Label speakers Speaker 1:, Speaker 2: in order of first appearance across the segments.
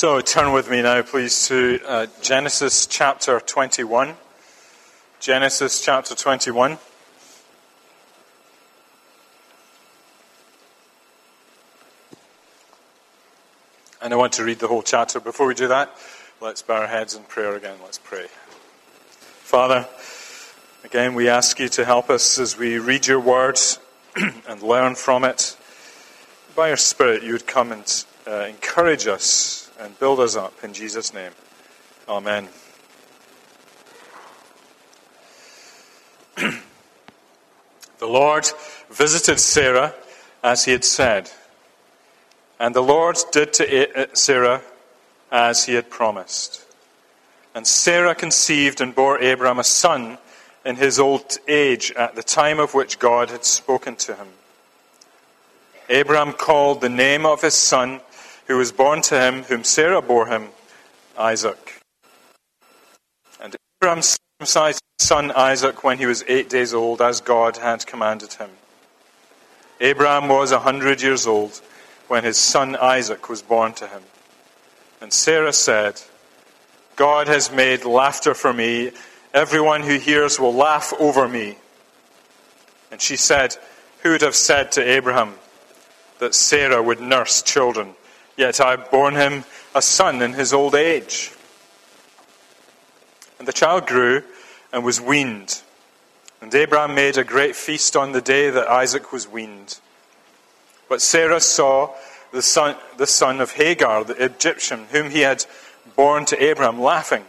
Speaker 1: So turn with me now, please, to uh, Genesis chapter 21. Genesis chapter 21. And I want to read the whole chapter. Before we do that, let's bow our heads in prayer again. Let's pray. Father, again, we ask you to help us as we read your words and learn from it. By your Spirit, you would come and uh, encourage us and build us up in Jesus' name. Amen. the Lord visited Sarah as he had said, and the Lord did to uh, Sarah as he had promised. And Sarah conceived and bore Abram a son in his old age at the time of which God had spoken to him. Abram called the name of his son who was born to him, whom Sarah bore him, Isaac. And Abram circumcised his son Isaac when he was eight days old, as God had commanded him. Abram was a hundred years old when his son Isaac was born to him. And Sarah said, God has made laughter for me. Everyone who hears will laugh over me. And she said, Who would have said to Abraham, that Sarah would nurse children, yet I have borne him a son in his old age. And the child grew and was weaned. And Abraham made a great feast on the day that Isaac was weaned. But Sarah saw the son, the son of Hagar, the Egyptian, whom he had borne to Abraham, laughing.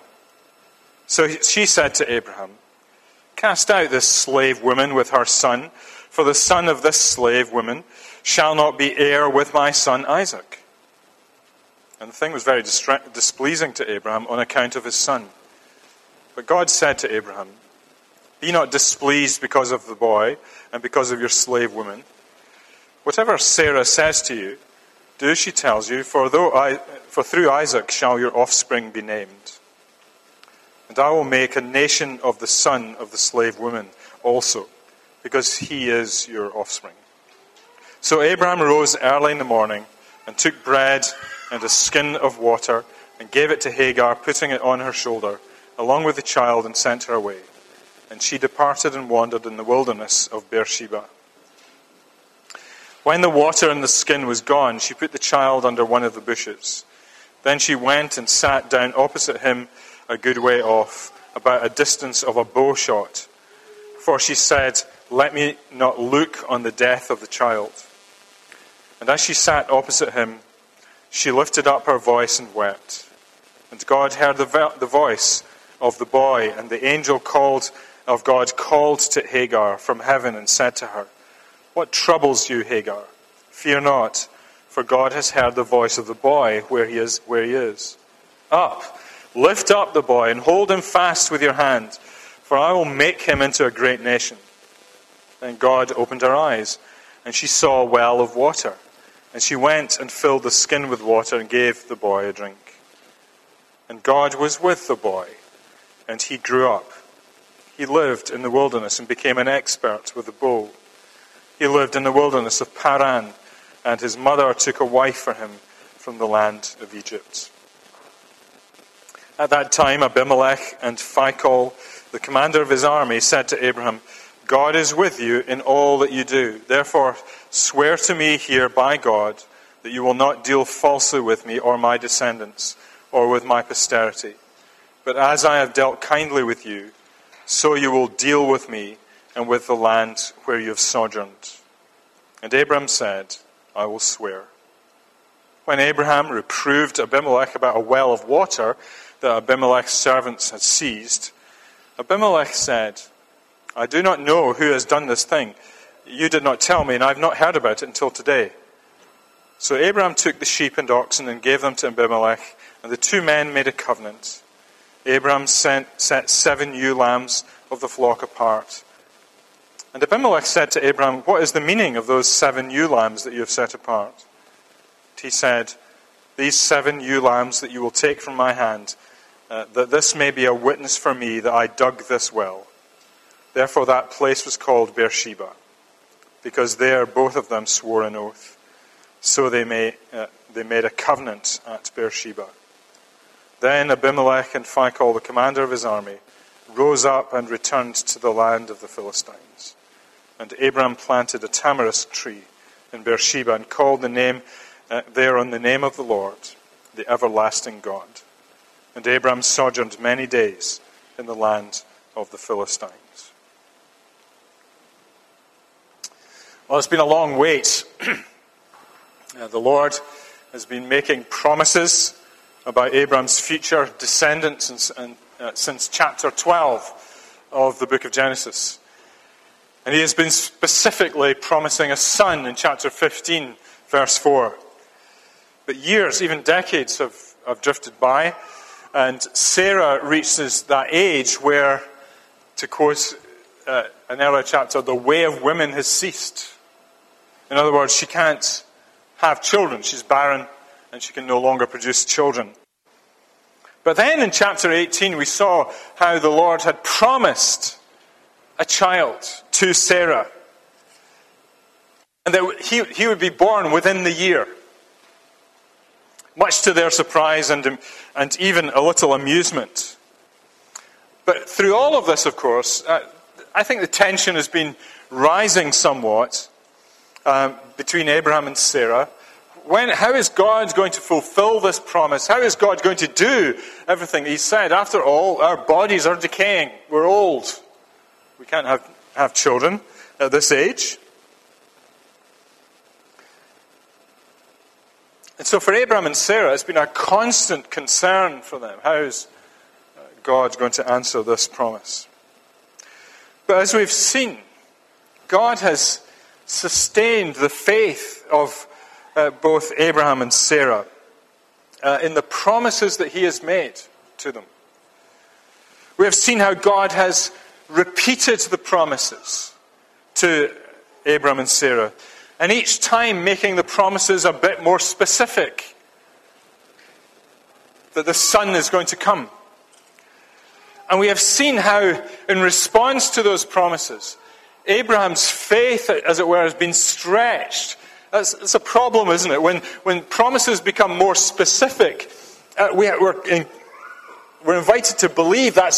Speaker 1: So she said to Abraham, Cast out this slave woman with her son, for the son of this slave woman shall not be heir with my son Isaac. And the thing was very displeasing to Abraham on account of his son. But God said to Abraham, Be not displeased because of the boy and because of your slave woman. Whatever Sarah says to you, do she tells you, for, though I, for through Isaac shall your offspring be named. And I will make a nation of the son of the slave woman also, because he is your offspring. So Abraham rose early in the morning and took bread and a skin of water and gave it to Hagar, putting it on her shoulder, along with the child, and sent her away. And she departed and wandered in the wilderness of Beersheba. When the water in the skin was gone, she put the child under one of the bushes. Then she went and sat down opposite him a good way off, about a distance of a bow shot. For she said, Let me not look on the death of the child. And as she sat opposite him, she lifted up her voice and wept. And God heard the, the voice of the boy, and the angel called of God called to Hagar from heaven and said to her, What troubles you, Hagar? Fear not, for God has heard the voice of the boy where he is. Where he is. Up, lift up the boy, and hold him fast with your hand, for I will make him into a great nation. Then God opened her eyes, and she saw a well of water. And she went and filled the skin with water and gave the boy a drink. And God was with the boy, and he grew up. He lived in the wilderness and became an expert with the bow. He lived in the wilderness of Paran, and his mother took a wife for him from the land of Egypt. At that time, Abimelech and Phicol, the commander of his army, said to Abraham, God is with you in all that you do. Therefore, swear to me here by God that you will not deal falsely with me or my descendants or with my posterity. But as I have dealt kindly with you, so you will deal with me and with the land where you have sojourned. And Abraham said, I will swear. When Abraham reproved Abimelech about a well of water that Abimelech's servants had seized, Abimelech said, I do not know who has done this thing. You did not tell me, and I have not heard about it until today. So Abraham took the sheep and oxen and gave them to Abimelech, and the two men made a covenant. Abraham sent, set seven ewe lambs of the flock apart. And Abimelech said to Abraham, What is the meaning of those seven ewe lambs that you have set apart? He said, These seven ewe lambs that you will take from my hand, uh, that this may be a witness for me that I dug this well. Therefore, that place was called Beersheba, because there both of them swore an oath. So they, may, uh, they made a covenant at Beersheba. Then Abimelech and Phicol, the commander of his army, rose up and returned to the land of the Philistines. And Abram planted a tamarisk tree in Beersheba and called the name uh, there on the name of the Lord, the everlasting God. And Abram sojourned many days in the land of the Philistines. Well, it's been a long wait. uh, the Lord has been making promises about Abram's future descendants and, and, uh, since chapter 12 of the book of Genesis. And he has been specifically promising a son in chapter 15, verse 4. But years, even decades, have, have drifted by, and Sarah reaches that age where, to quote uh, an earlier chapter, the way of women has ceased. In other words, she can't have children. She's barren and she can no longer produce children. But then in chapter 18, we saw how the Lord had promised a child to Sarah. And that he, he would be born within the year. Much to their surprise and, and even a little amusement. But through all of this, of course, uh, I think the tension has been rising somewhat um, between Abraham and Sarah when, how is God going to fulfill this promise? How is God going to do everything He said? After all, our bodies are decaying. We're old. We can't have, have children at this age. And so for Abraham and Sarah, it's been a constant concern for them. How is uh, God going to answer this promise? But as we've seen, God has sustained the faith of uh, both Abraham and Sarah uh, in the promises that he has made to them. We have seen how God has repeated the promises to Abraham and Sarah, and each time making the promises a bit more specific that the son is going to come. And we have seen how, in response to those promises, Abraham's faith, as it were, has been stretched that's, that's a problem, isn't it? When, when promises become more specific, uh, we, are in, we're invited to believe that,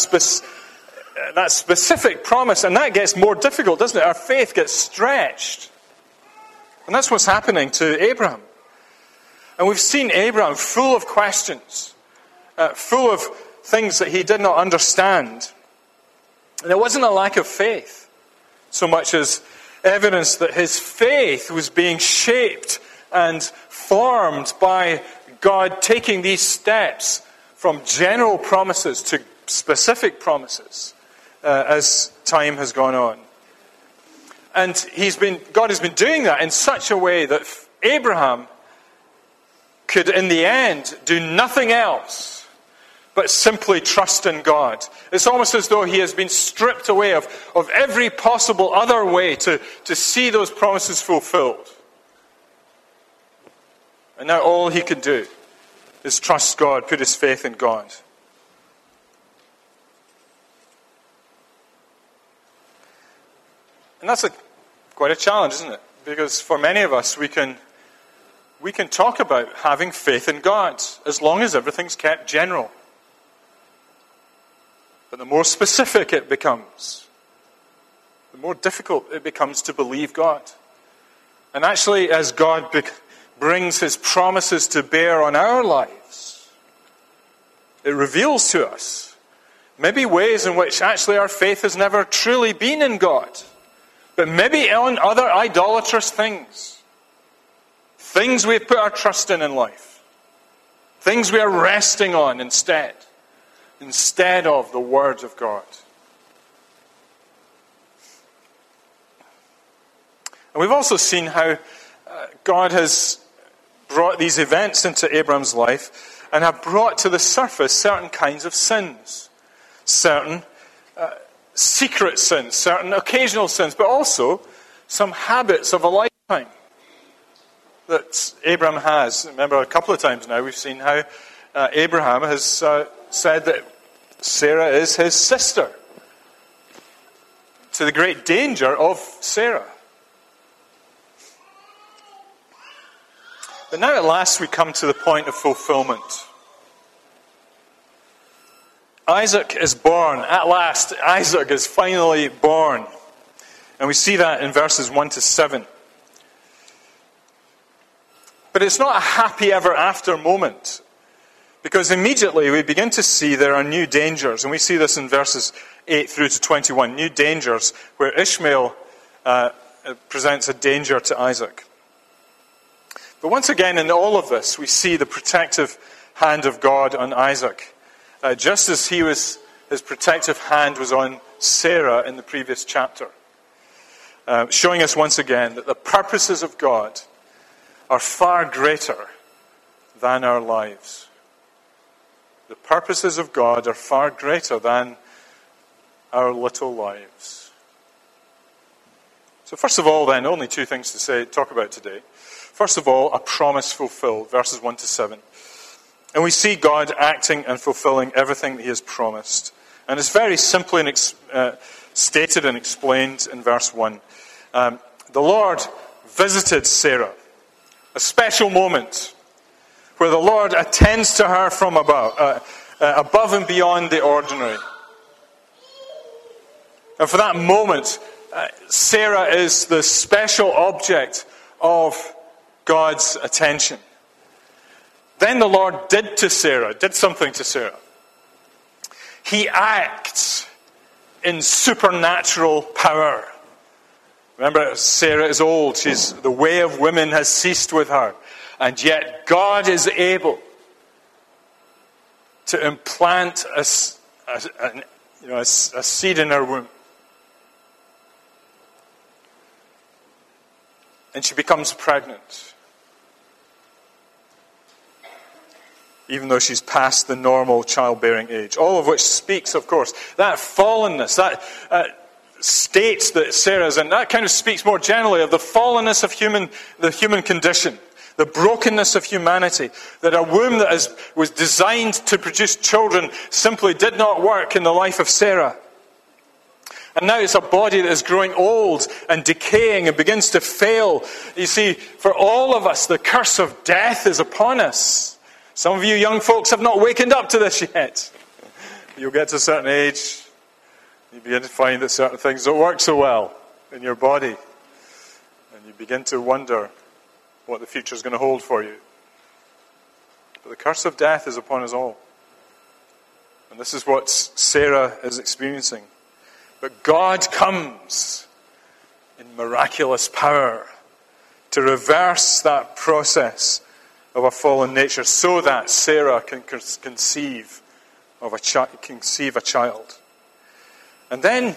Speaker 1: that specific promise, and that gets more difficult, doesn't it? Our faith gets stretched. And that's what's happening to Abraham. And we've seen Abraham full of questions, uh, full of things that he did not understand. And it wasn't a lack of faith so much as evidence that his faith was being shaped and formed by God taking these steps from general promises to specific promises uh, as time has gone on. And he's been, God has been doing that in such a way that Abraham could, in the end, do nothing else but simply trust in God. It's almost as though he has been stripped away of, of every possible other way to, to see those promises fulfilled. And now all he can do is trust God, put his faith in God. And that's a, quite a challenge, isn't it? Because for many of us, we can, we can talk about having faith in God as long as everything's kept general. But the more specific it becomes, the more difficult it becomes to believe God. And actually, as God be- brings his promises to bear on our lives, it reveals to us maybe ways in which actually our faith has never truly been in God, but maybe on other idolatrous things. Things we've put our trust in in life. Things we are resting on instead instead of the words of God. And we've also seen how uh, God has brought these events into Abram's life and have brought to the surface certain kinds of sins, certain uh, secret sins, certain occasional sins, but also some habits of a lifetime that Abraham has. Remember, a couple of times now we've seen how uh, Abraham has uh, said that Sarah is his sister, to the great danger of Sarah. But now at last we come to the point of fulfillment. Isaac is born. At last, Isaac is finally born. And we see that in verses 1 to 7. But it's not a happy ever after moment. Because immediately we begin to see there are new dangers. And we see this in verses 8 through to 21. New dangers where Ishmael uh, presents a danger to Isaac. But once again, in all of this, we see the protective hand of God on Isaac. Uh, just as he was, his protective hand was on Sarah in the previous chapter. Uh, showing us once again that the purposes of God are far greater than our lives. The purposes of God are far greater than our little lives. So, first of all, then, only two things to say, talk about today. First of all, a promise fulfilled, verses 1 to 7. And we see God acting and fulfilling everything that He has promised. And it's very simply and ex- uh, stated and explained in verse 1. Um, the Lord visited Sarah, a special moment where the Lord attends to her from above, uh, uh, above and beyond the ordinary. And for that moment, uh, Sarah is the special object of God's attention. Then the Lord did to Sarah, did something to Sarah. He acts in supernatural power. Remember, Sarah is old. She's, the way of women has ceased with her. And yet, God is able to implant a, a, a you know, a, seed in her womb. And she becomes pregnant. even though she's past the normal childbearing age. All of which speaks, of course, that fallenness, that uh, states that Sarah's in, that kind of speaks more generally of the fallenness of human, the human condition, the brokenness of humanity, that a womb that is, was designed to produce children simply did not work in the life of Sarah. And now it's a body that is growing old and decaying and begins to fail. You see, for all of us, the curse of death is upon us. Some of you young folks have not wakened up to this yet. You'll get to a certain age, you begin to find that certain things don't work so well in your body. And you begin to wonder what the future is going to hold for you. But the curse of death is upon us all. And this is what Sarah is experiencing. But God comes in miraculous power to reverse that process of a fallen nature so that Sarah can conceive of a chi- conceive a child. And then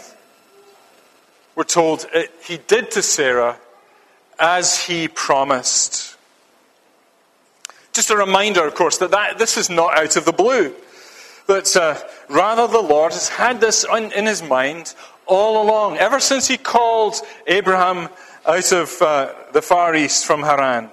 Speaker 1: we're told it, he did to Sarah as he promised. Just a reminder, of course, that, that this is not out of the blue. That uh, rather the Lord has had this on, in his mind all along, ever since he called Abraham out of uh, the Far East from Haran.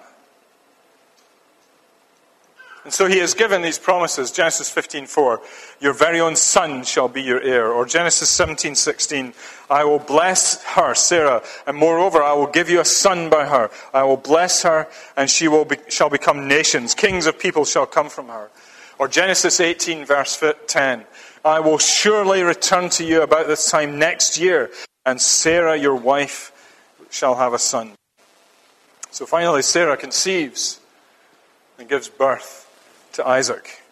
Speaker 1: And so he has given these promises. Genesis 15:4, your very own son shall be your heir. Or Genesis 17:16, I will bless her, Sarah, and moreover I will give you a son by her. I will bless her, and she will be, shall become nations. Kings of people shall come from her. Or Genesis 18 verse 10, I will surely return to you about this time next year, and Sarah your wife shall have a son. So finally Sarah conceives and gives birth to Isaac.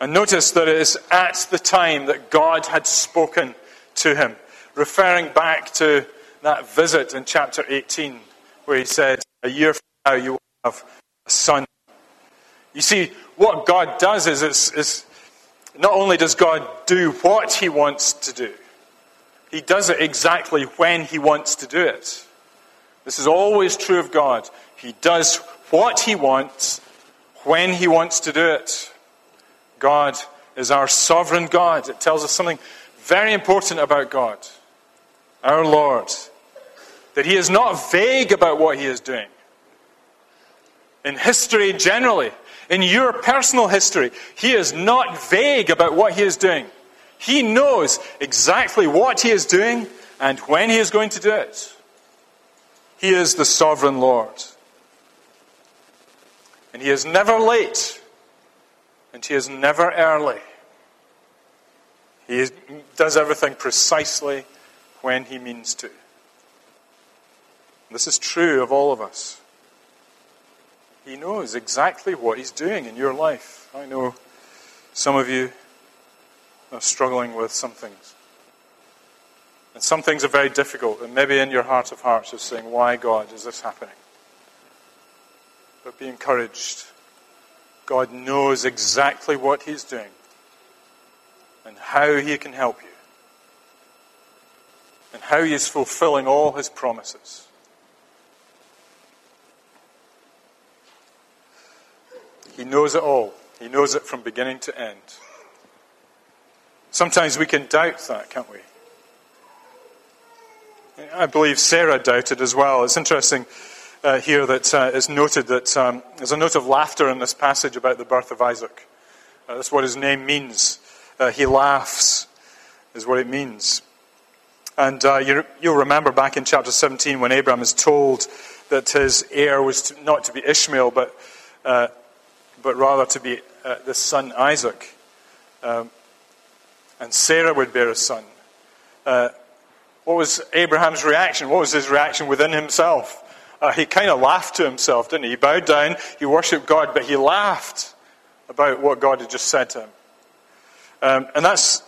Speaker 1: And notice that it is at the time that God had spoken to him, referring back to that visit in chapter 18, where he said, A year from now you will have a son. You see, what God does is, is, is not only does God do what he wants to do, he does it exactly when he wants to do it. This is always true of God. He does what he wants when He wants to do it. God is our sovereign God. It tells us something very important about God, our Lord, that He is not vague about what He is doing. In history generally, in your personal history, He is not vague about what He is doing. He knows exactly what He is doing and when He is going to do it. He is the sovereign Lord. And he is never late, and he is never early. He does everything precisely when he means to. This is true of all of us. He knows exactly what he's doing in your life. I know some of you are struggling with some things. And some things are very difficult, and maybe in your heart of hearts you're saying, Why, God, is this happening? But be encouraged. God knows exactly what He's doing and how He can help you and how He is fulfilling all His promises. He knows it all. He knows it from beginning to end. Sometimes we can doubt that, can't we? I believe Sarah doubted as well. It's interesting uh, here that uh, noted that um, there's a note of laughter in this passage about the birth of Isaac. Uh, that's what his name means. Uh, he laughs, is what it means. And uh, you, will remember back in chapter 17 when Abraham is told that his heir was to, not to be Ishmael, but, uh, but rather to be the son Isaac. Um, and Sarah would bear a son. What was Abraham's reaction? What was his reaction within himself? Uh, he kind of laughed to himself, didn't he? He bowed down, he worshipped God, but he laughed about what God had just said to him. Um, and that's.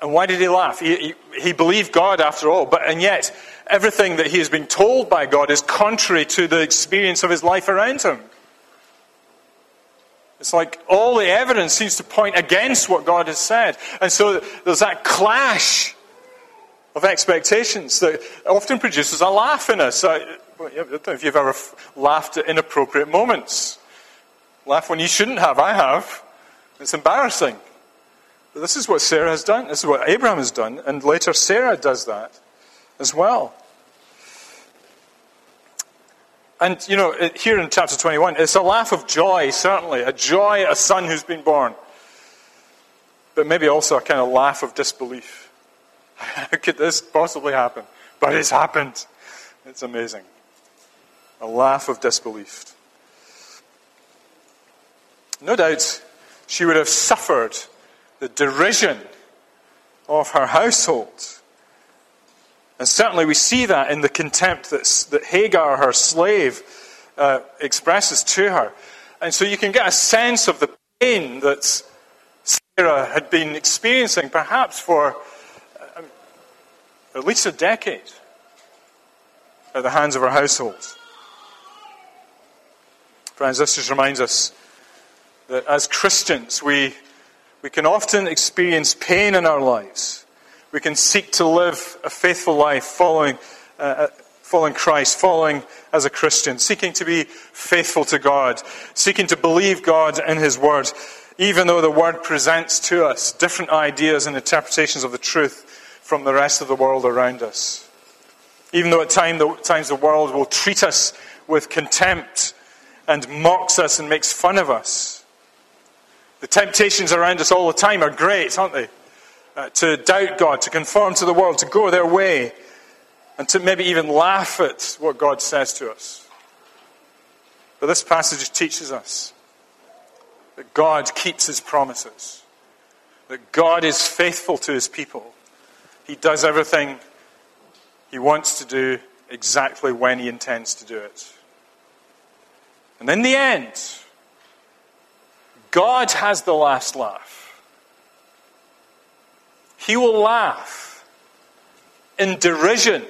Speaker 1: And why did he laugh? He, he, he believed God after all, but and yet everything that he has been told by God is contrary to the experience of his life around him. It's like all the evidence seems to point against what God has said. And so there's that clash of expectations that often produces a laugh in us. I, don't know if you've ever laughed at inappropriate moments. Laugh when you shouldn't have. I have. It's embarrassing. But this is what Sarah has done. This is what Abraham has done. And later Sarah does that as well. And, you know, here in chapter 21, it's a laugh of joy, certainly. A joy at a son who's been born. But maybe also a kind of laugh of disbelief. How could this possibly happen? But it's happened. It's amazing. A laugh of disbelief. No doubt she would have suffered the derision of her household and certainly we see that in the contempt that, that Hagar, her slave, uh, expresses to her. And so you can get a sense of the pain that Sarah had been experiencing, perhaps for at least a decade, at the hands of our households. Friends, this just reminds us that as Christians, we, we can often experience pain in our lives we can seek to live a faithful life following, uh, uh, following Christ, following as a Christian, seeking to be faithful to God, seeking to believe God in His Word, even though the Word presents to us different ideas and interpretations of the truth from the rest of the world around us. Even though at times the world will treat us with contempt and mocks us and makes fun of us. The temptations around us all the time are great, aren't they? uh, to doubt God, to conform to the world, to go their way, and to maybe even laugh at what God says to us. But this passage teaches us that God keeps his promises, that God is faithful to his people. He does everything he wants to do exactly when he intends to do it. And in the end, God has the last laugh. He will laugh in derision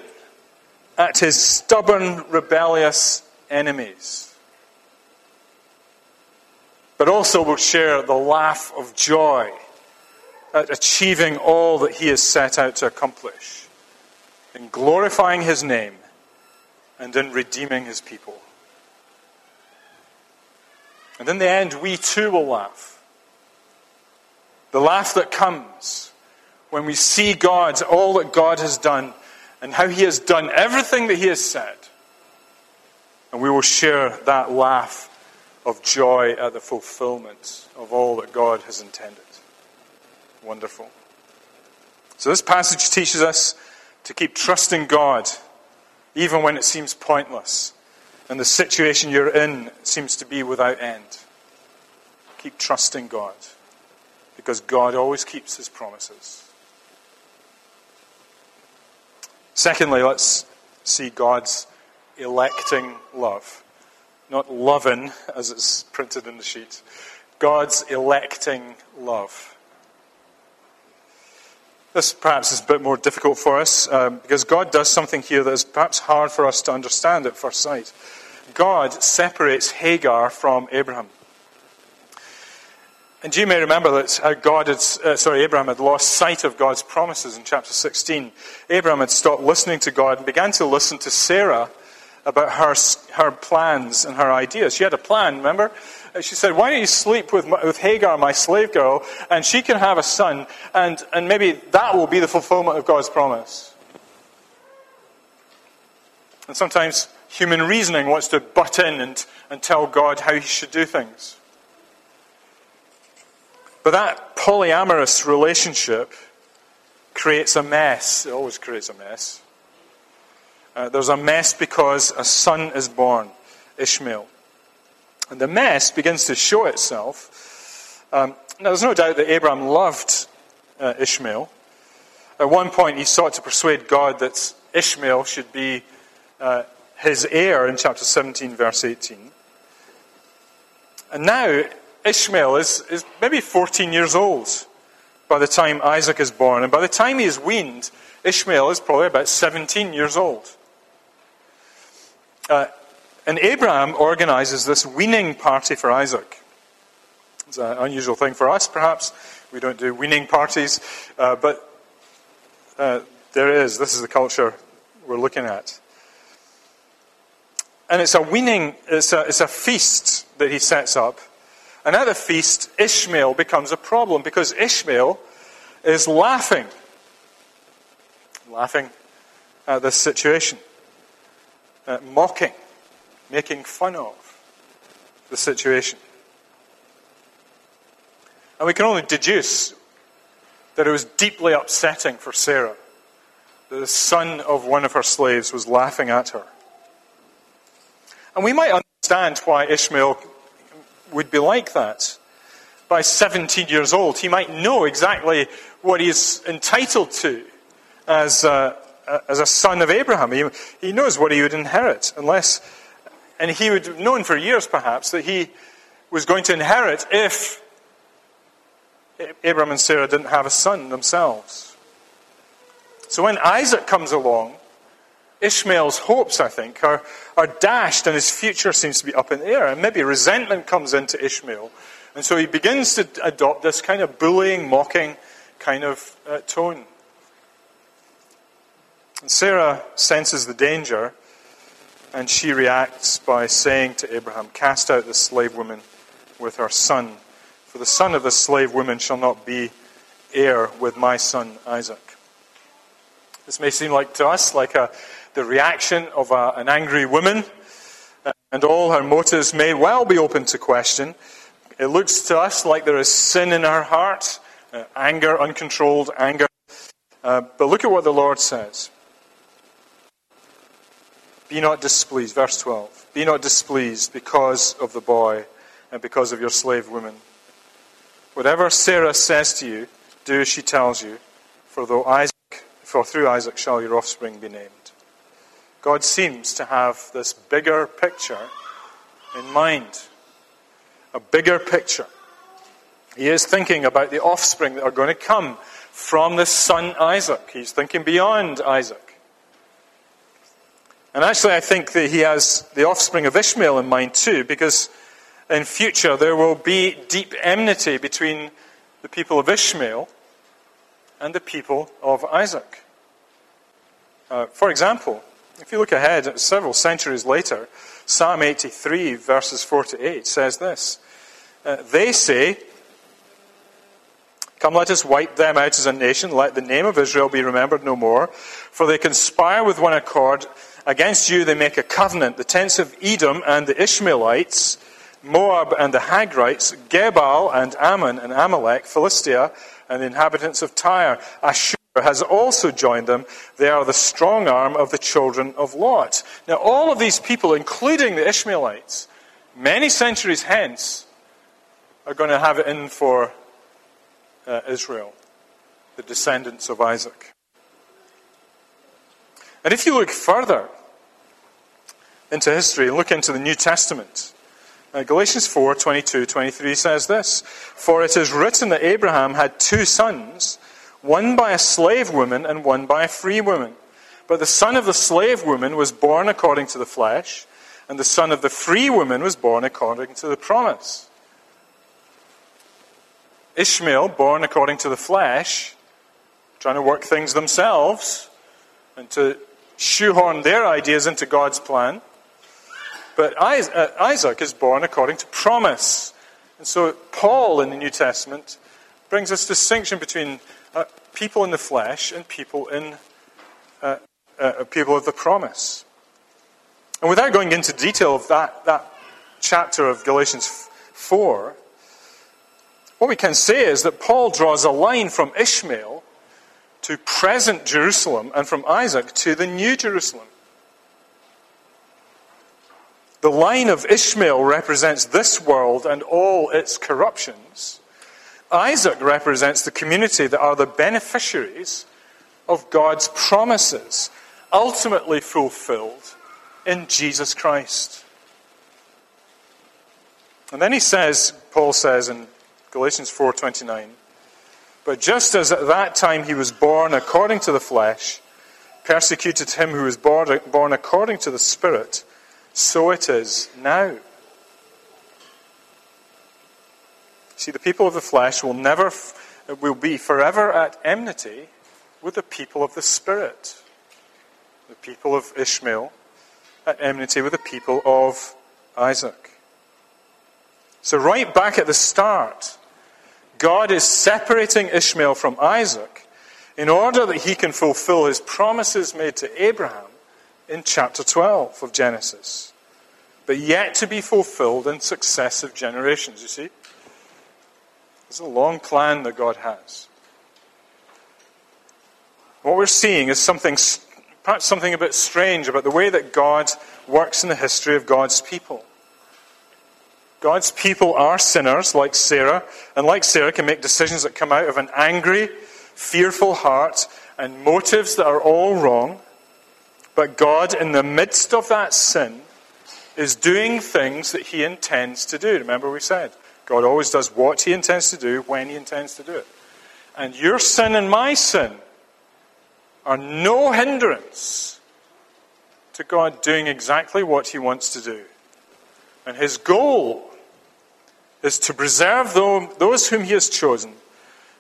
Speaker 1: at his stubborn, rebellious enemies. But also will share the laugh of joy at achieving all that he has set out to accomplish, in glorifying his name and in redeeming his people. And in the end, we too will laugh. The laugh that comes when we see God, all that God has done, and how He has done everything that He has said. And we will share that laugh of joy at the fulfillment of all that God has intended. Wonderful. So, this passage teaches us to keep trusting God, even when it seems pointless and the situation you're in seems to be without end. Keep trusting God because God always keeps his promises. Secondly, let's see God's electing love. Not loving, as it's printed in the sheet. God's electing love. This perhaps is a bit more difficult for us um, because God does something here that is perhaps hard for us to understand at first sight. God separates Hagar from Abraham. And you may remember that God had, uh, sorry, Abraham had lost sight of God's promises in chapter 16. Abraham had stopped listening to God and began to listen to Sarah about her, her plans and her ideas. She had a plan, remember? She said, Why don't you sleep with, with Hagar, my slave girl, and she can have a son, and, and maybe that will be the fulfillment of God's promise. And sometimes human reasoning wants to butt in and, and tell God how he should do things. But that polyamorous relationship creates a mess. It always creates a mess. Uh, there's a mess because a son is born, Ishmael. And the mess begins to show itself. Um, now, there's no doubt that Abraham loved uh, Ishmael. At one point, he sought to persuade God that Ishmael should be uh, his heir in chapter 17, verse 18. And now, Ishmael is, is maybe 14 years old by the time Isaac is born. And by the time he is weaned, Ishmael is probably about 17 years old. Uh, and Abraham organizes this weaning party for Isaac. It's an unusual thing for us, perhaps. We don't do weaning parties, uh, but uh, there is. This is the culture we're looking at. And it's a weaning, it's a, it's a feast that he sets up and at the feast, Ishmael becomes a problem because Ishmael is laughing. Laughing at this situation. Uh, mocking. Making fun of the situation. And we can only deduce that it was deeply upsetting for Sarah that the son of one of her slaves was laughing at her. And we might understand why Ishmael would be like that. By 17 years old, he might know exactly what he is entitled to as a, as a son of Abraham. He, he knows what he would inherit, unless, and he would have known for years perhaps that he was going to inherit if Abraham and Sarah didn't have a son themselves. So when Isaac comes along, Ishmael's hopes, I think, are, are dashed and his future seems to be up in the air. And maybe resentment comes into Ishmael. And so he begins to adopt this kind of bullying, mocking kind of uh, tone. And Sarah senses the danger and she reacts by saying to Abraham, Cast out the slave woman with her son, for the son of the slave woman shall not be heir with my son Isaac. This may seem like to us like a the reaction of a, an angry woman, and all her motives may well be open to question. It looks to us like there is sin in her heart, uh, anger, uncontrolled anger. Uh, but look at what the Lord says. Be not displeased, verse 12. Be not displeased because of the boy and because of your slave woman. Whatever Sarah says to you, do as she tells you, for though Isaac, for through Isaac shall your offspring be named. God seems to have this bigger picture in mind. A bigger picture. He is thinking about the offspring that are going to come from this son Isaac. He's thinking beyond Isaac. And actually, I think that he has the offspring of Ishmael in mind too, because in future there will be deep enmity between the people of Ishmael and the people of Isaac. Uh, for example, if you look ahead, several centuries later, Psalm 83, verses 4 to 8, says this uh, They say, Come, let us wipe them out as a nation. Let the name of Israel be remembered no more. For they conspire with one accord. Against you they make a covenant. The tents of Edom and the Ishmaelites, Moab and the Hagrites, Gebal and Ammon and Amalek, Philistia and the inhabitants of Tyre, Ashur has also joined them. They are the strong arm of the children of Lot. Now, all of these people, including the Ishmaelites, many centuries hence, are going to have it in for uh, Israel, the descendants of Isaac. And if you look further into history and look into the New Testament, Galatians 4 22 23 says this For it is written that Abraham had two sons, one by a slave woman and one by a free woman. But the son of the slave woman was born according to the flesh, and the son of the free woman was born according to the promise. Ishmael, born according to the flesh, trying to work things themselves and to shoehorn their ideas into God's plan. But uh, Isaac is born according to promise. And so Paul in the New Testament brings this distinction between uh, people in the flesh and people in uh, uh, people of the promise. And without going into detail of that, that chapter of Galatians 4, what we can say is that Paul draws a line from Ishmael to present Jerusalem and from Isaac to the new Jerusalem. The line of Ishmael represents this world and all its corruptions. Isaac represents the community that are the beneficiaries of God's promises, ultimately fulfilled in Jesus Christ. And then he says, Paul says in Galatians 4:29, but just as at that time he was born according to the flesh, persecuted him who was born, born according to the Spirit, so it is now. See, the people of the flesh will never, will be forever at enmity with the people of the Spirit. The people of Ishmael at enmity with the people of Isaac. So, right back at the start, God is separating Ishmael from Isaac in order that he can fulfill his promises made to Abraham in chapter 12 of Genesis, but yet to be fulfilled in successive generations, you see? It's a long plan that God has. What we're seeing is something, perhaps something a bit strange about the way that God works in the history of God's people. God's people are sinners like Sarah, and like Sarah, can make decisions that come out of an angry, fearful heart and motives that are all wrong. But God, in the midst of that sin, is doing things that He intends to do. Remember, we said God always does what He intends to do when He intends to do it. And your sin and my sin are no hindrance to God doing exactly what He wants to do. And His goal is to preserve those whom he has chosen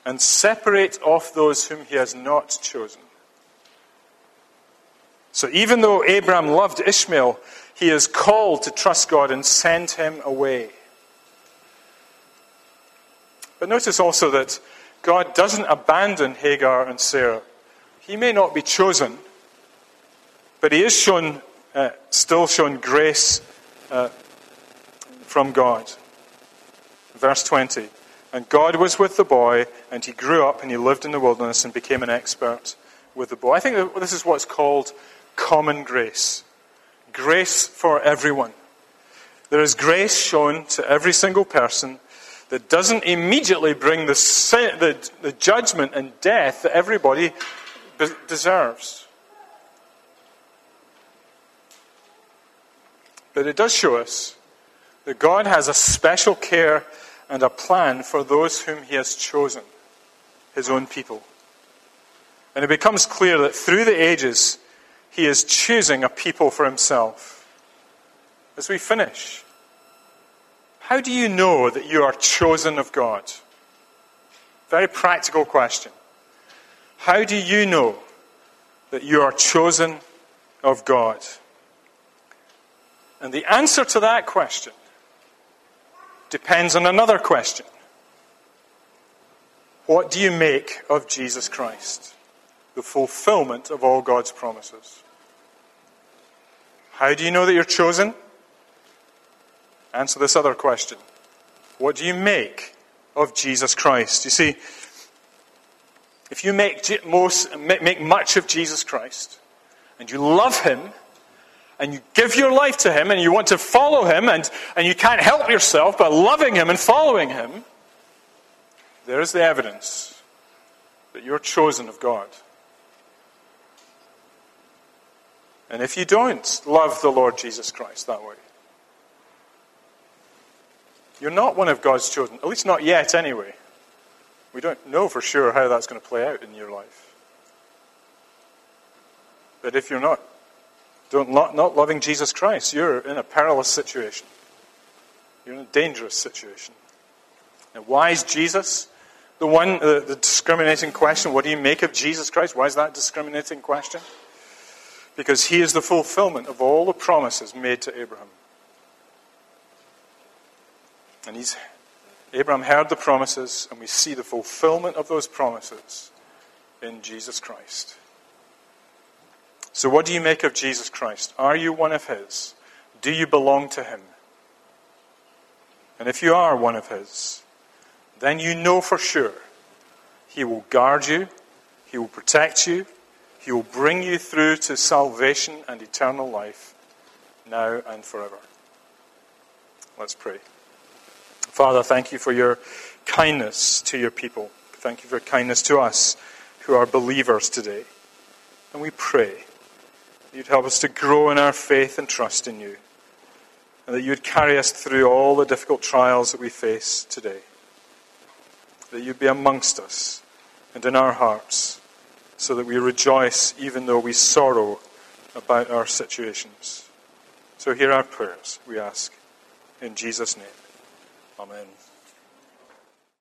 Speaker 1: and separate off those whom he has not chosen. So even though Abraham loved Ishmael, he is called to trust God and send him away. But notice also that God doesn't abandon Hagar and Sarah. He may not be chosen, but he is shown, uh, still shown grace uh, from God. Verse 20. And God was with the boy, and he grew up and he lived in the wilderness and became an expert with the boy. I think this is what's called common grace grace for everyone. There is grace shown to every single person that doesn't immediately bring the, the, the judgment and death that everybody deserves. But it does show us that God has a special care and a plan for those whom he has chosen, his own people. And it becomes clear that through the ages, he is choosing a people for himself. As we finish, how do you know that you are chosen of God? Very practical question. How do you know that you are chosen of God? And the answer to that question depends on another question What do you make of Jesus Christ, the fulfillment of all God's promises? How do you know that you're chosen? Answer this other question What do you make of Jesus Christ? You see, if you make, most, make much of Jesus Christ and you love him, and you give your life to Him and you want to follow Him and, and you can't help yourself but loving Him and following Him, there is the evidence that you're chosen of God. And if you don't love the Lord Jesus Christ that way, you're not one of God's chosen, at least not yet anyway. We don't know for sure how that's going to play out in your life. But if you're not, don't, not, not loving Jesus Christ, you're in a perilous situation. You're in a dangerous situation. And why is Jesus the one, the, the discriminating question? What do you make of Jesus Christ? Why is that discriminating question? Because he is the fulfillment of all the promises made to Abraham. And he's, Abraham heard the promises, and we see the fulfillment of those promises in Jesus Christ. So, what do you make of Jesus Christ? Are you one of His? Do you belong to Him? And if you are one of His, then you know for sure He will guard you, He will protect you, He will bring you through to salvation and eternal life now and forever. Let's pray. Father, thank you for your kindness to your people. Thank you for your kindness to us who are believers today. And we pray you'd help us to grow in our faith and trust in you. And that you'd carry us through all the difficult trials that we face today. That you'd be amongst us and in our hearts so that we rejoice even though we sorrow about our situations. So hear our prayers, we ask. In Jesus' name. Amen.